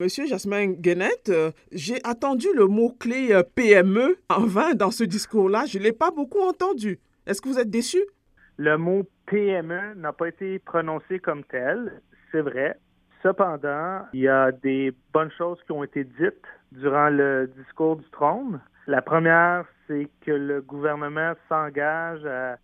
Monsieur Jasmin Guenette, euh, j'ai attendu le mot-clé euh, PME en vain dans ce discours-là. Je ne l'ai pas beaucoup entendu. Est-ce que vous êtes déçu? Le mot PME n'a pas été prononcé comme tel, c'est vrai. Cependant, il y a des bonnes choses qui ont été dites durant le discours du trône. La première, c'est que le gouvernement s'engage à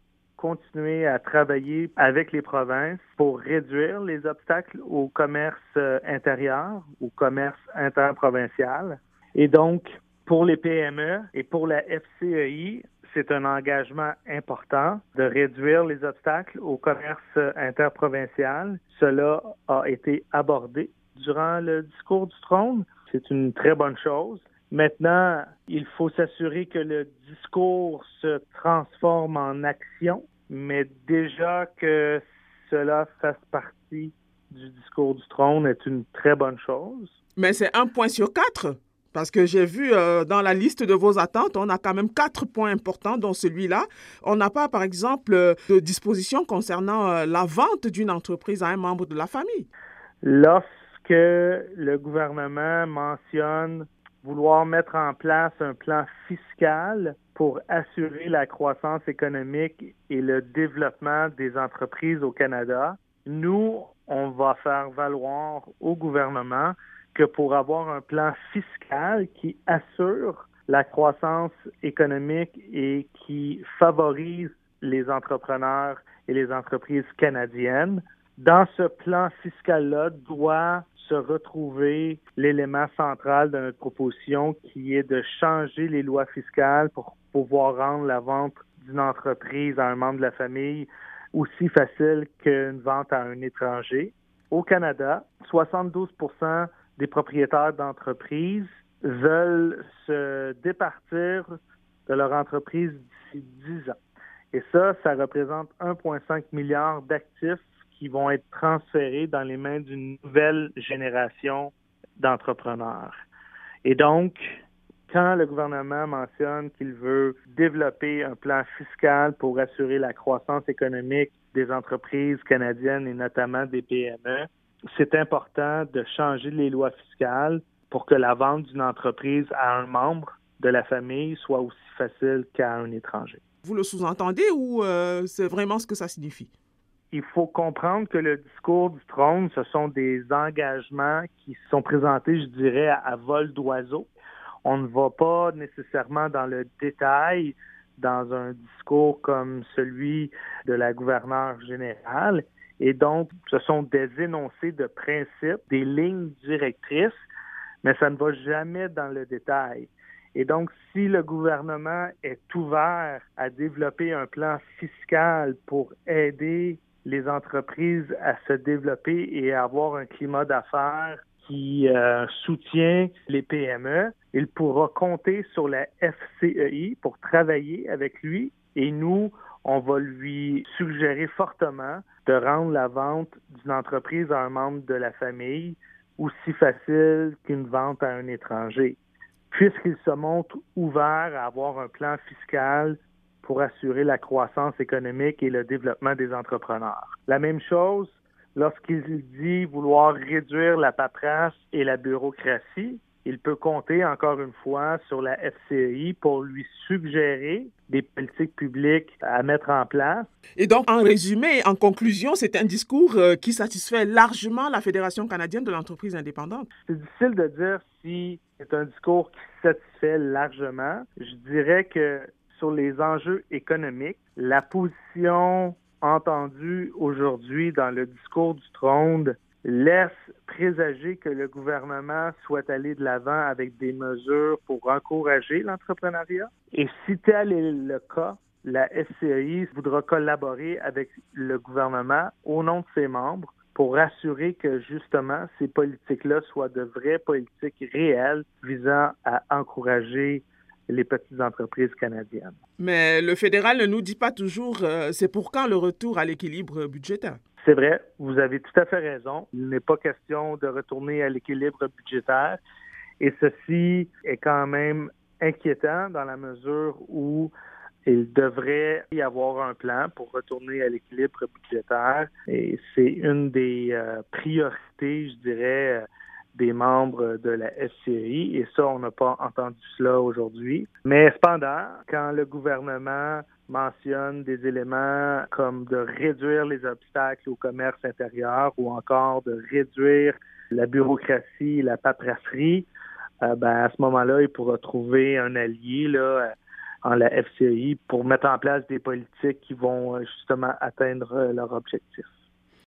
continuer à travailler avec les provinces pour réduire les obstacles au commerce euh, intérieur, au commerce interprovincial. Et donc, pour les PME et pour la FCEI, c'est un engagement important de réduire les obstacles au commerce interprovincial. Cela a été abordé durant le discours du trône. C'est une très bonne chose. Maintenant, il faut s'assurer que le discours se transforme en action, mais déjà que cela fasse partie du discours du trône est une très bonne chose. Mais c'est un point sur quatre. Parce que j'ai vu euh, dans la liste de vos attentes, on a quand même quatre points importants, dont celui-là. On n'a pas, par exemple, euh, de disposition concernant euh, la vente d'une entreprise à un membre de la famille. Lorsque le gouvernement mentionne vouloir mettre en place un plan fiscal pour assurer la croissance économique et le développement des entreprises au Canada, nous, on va faire valoir au gouvernement que pour avoir un plan fiscal qui assure la croissance économique et qui favorise les entrepreneurs et les entreprises canadiennes, dans ce plan fiscal-là doit se retrouver l'élément central de notre proposition qui est de changer les lois fiscales pour pouvoir rendre la vente d'une entreprise à un membre de la famille aussi facile qu'une vente à un étranger. Au Canada, 72% des propriétaires d'entreprises veulent se départir de leur entreprise d'ici 10 ans. Et ça, ça représente 1,5 milliard d'actifs qui vont être transférés dans les mains d'une nouvelle génération d'entrepreneurs. Et donc, quand le gouvernement mentionne qu'il veut développer un plan fiscal pour assurer la croissance économique des entreprises canadiennes et notamment des PME, c'est important de changer les lois fiscales pour que la vente d'une entreprise à un membre de la famille soit aussi facile qu'à un étranger. Vous le sous-entendez ou euh, c'est vraiment ce que ça signifie? Il faut comprendre que le discours du trône, ce sont des engagements qui sont présentés, je dirais, à vol d'oiseau. On ne va pas nécessairement dans le détail dans un discours comme celui de la gouverneure générale. Et donc, ce sont des énoncés de principes, des lignes directrices, mais ça ne va jamais dans le détail. Et donc, si le gouvernement est ouvert à développer un plan fiscal pour aider les entreprises à se développer et à avoir un climat d'affaires qui euh, soutient les PME, il pourra compter sur la FCEI pour travailler avec lui et nous, on va lui suggérer fortement de rendre la vente d'une entreprise à un membre de la famille aussi facile qu'une vente à un étranger, puisqu'il se montre ouvert à avoir un plan fiscal pour assurer la croissance économique et le développement des entrepreneurs. La même chose lorsqu'il dit vouloir réduire la paperasse et la bureaucratie, il peut compter encore une fois sur la FCI pour lui suggérer des politiques publiques à mettre en place. Et donc, en résumé, en conclusion, c'est un discours euh, qui satisfait largement la Fédération canadienne de l'entreprise indépendante. C'est difficile de dire si c'est un discours qui satisfait largement. Je dirais que sur les enjeux économiques, la position entendue aujourd'hui dans le discours du trône laisse présager que le gouvernement souhaite aller de l'avant avec des mesures pour encourager l'entrepreneuriat. Et si tel est le cas, la SCI voudra collaborer avec le gouvernement au nom de ses membres pour assurer que justement ces politiques-là soient de vraies politiques réelles visant à encourager les petites entreprises canadiennes. Mais le fédéral ne nous dit pas toujours euh, c'est pour quand le retour à l'équilibre budgétaire? C'est vrai, vous avez tout à fait raison. Il n'est pas question de retourner à l'équilibre budgétaire. Et ceci est quand même inquiétant dans la mesure où il devrait y avoir un plan pour retourner à l'équilibre budgétaire. Et c'est une des euh, priorités, je dirais, des membres de la FCI et ça, on n'a pas entendu cela aujourd'hui. Mais cependant, quand le gouvernement mentionne des éléments comme de réduire les obstacles au commerce intérieur ou encore de réduire la bureaucratie, la paperasserie, euh, ben, à ce moment-là, il pourra trouver un allié là, en la FCI pour mettre en place des politiques qui vont euh, justement atteindre euh, leur objectif.